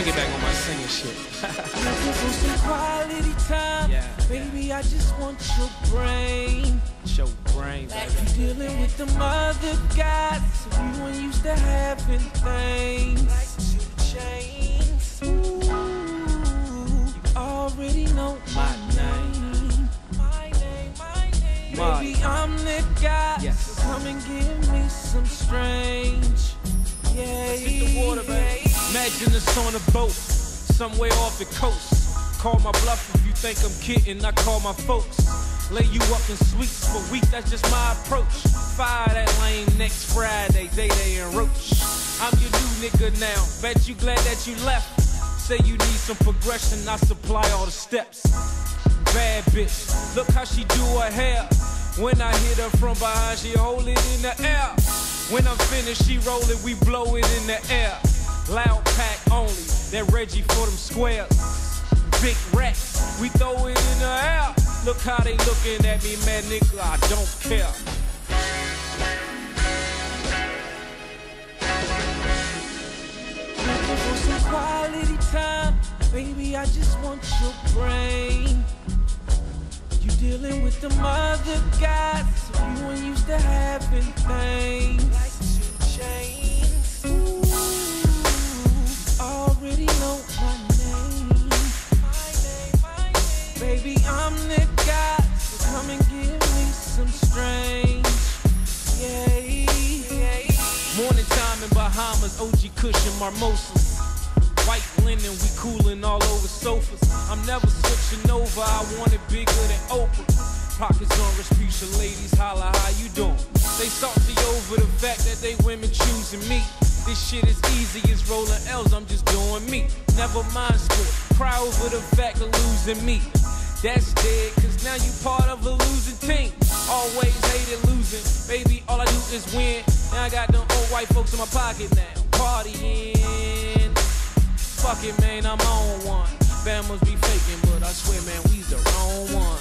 me get back on my singing shit. Looking for some quality time. Yeah, Baby, I just want your brain. Show brain, baby. You dealing with the mother guys. So you ain't used to having things. Like chains. Ooh, you already know My name. My name, my name. My- Baby, I'm the guy. Yes. So come and give me some strange. Imagine us on a boat, somewhere off the coast. Call my bluff if you think I'm kidding. I call my folks. Lay you up in sweets for week, that's just my approach. Fire that lane next Friday, Day Day and Roach. I'm your new nigga now. Bet you glad that you left. Say you need some progression, I supply all the steps. Bad bitch, look how she do her hair. When I hit her from behind, she hold it in the air. When I'm finished, she roll it, we blow it in the air. Loud pack only, that Reggie for them squares. Big racks, we throw it in the air. Look how they looking at me, man, nigga, I don't care. Quality time. Baby, I just want your brain. You dealing with the mother guys. So you ain't used to having things. Like two chains. OG cushion mimosas. White linen, we coolin' all over sofas. I'm never switching over, I want it bigger than Oprah. Pockets on Rasputia, ladies, holla, how you doing? They salty over the fact that they women choosing me. This shit is easy as rolling L's, I'm just doing me. Never mind sport, cry over the fact of losing me. That's dead, cause now you part of a losing team. Always hated losing, baby, all I do is win. Now I got them old white folks in my pocket now, partying. Fuck it, man, I'm on one. Bama's be faking, but I swear, man, we's the wrong one.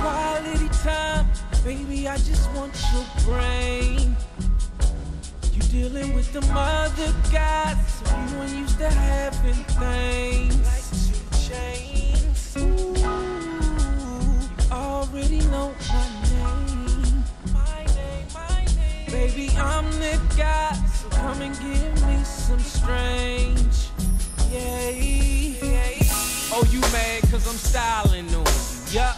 Quality time. Baby, I just want your brain. You dealing with the mother guys. So you ain't used to having things. Like two chains. Ooh, come and give me some strange. Yeah, yeah. Oh, you mad cause I'm styling on you, yup.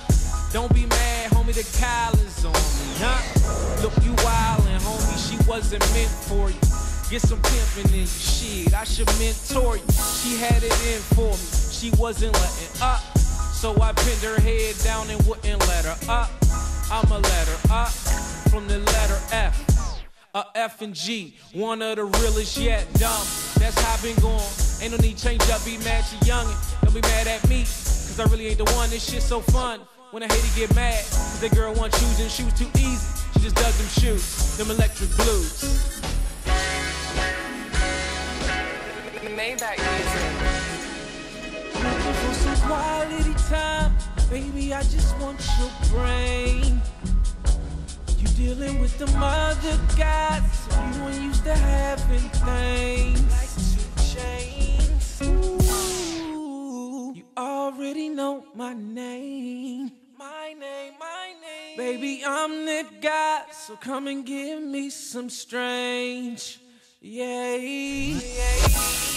Don't be mad, homie, the collar's on me, huh? Look, you wildin', homie, she wasn't meant for you. Get some pimpin' in you, shit, I should mentor you. She had it in for me, she wasn't letting up. So I pinned her head down and wouldn't let her up. I'ma let her up from the letter F. A F and G, one of the realest yet. Dumb, that's how I been going. Ain't no need change up, be mad you youngin'. Don't be mad at me, cause I really ain't the one. This shit so fun. When I hate to get mad, cause that girl want shoes and shoes too easy. She just dug them shoes, them electric blues. Maybach music. Looking for some quality time. Baby, I just want your brain. You dealing the mother guys. You ain't used to having things. Already know my name. My name, my name. Baby, I'm the guy. So come and give me some strange. Yeah, yeah.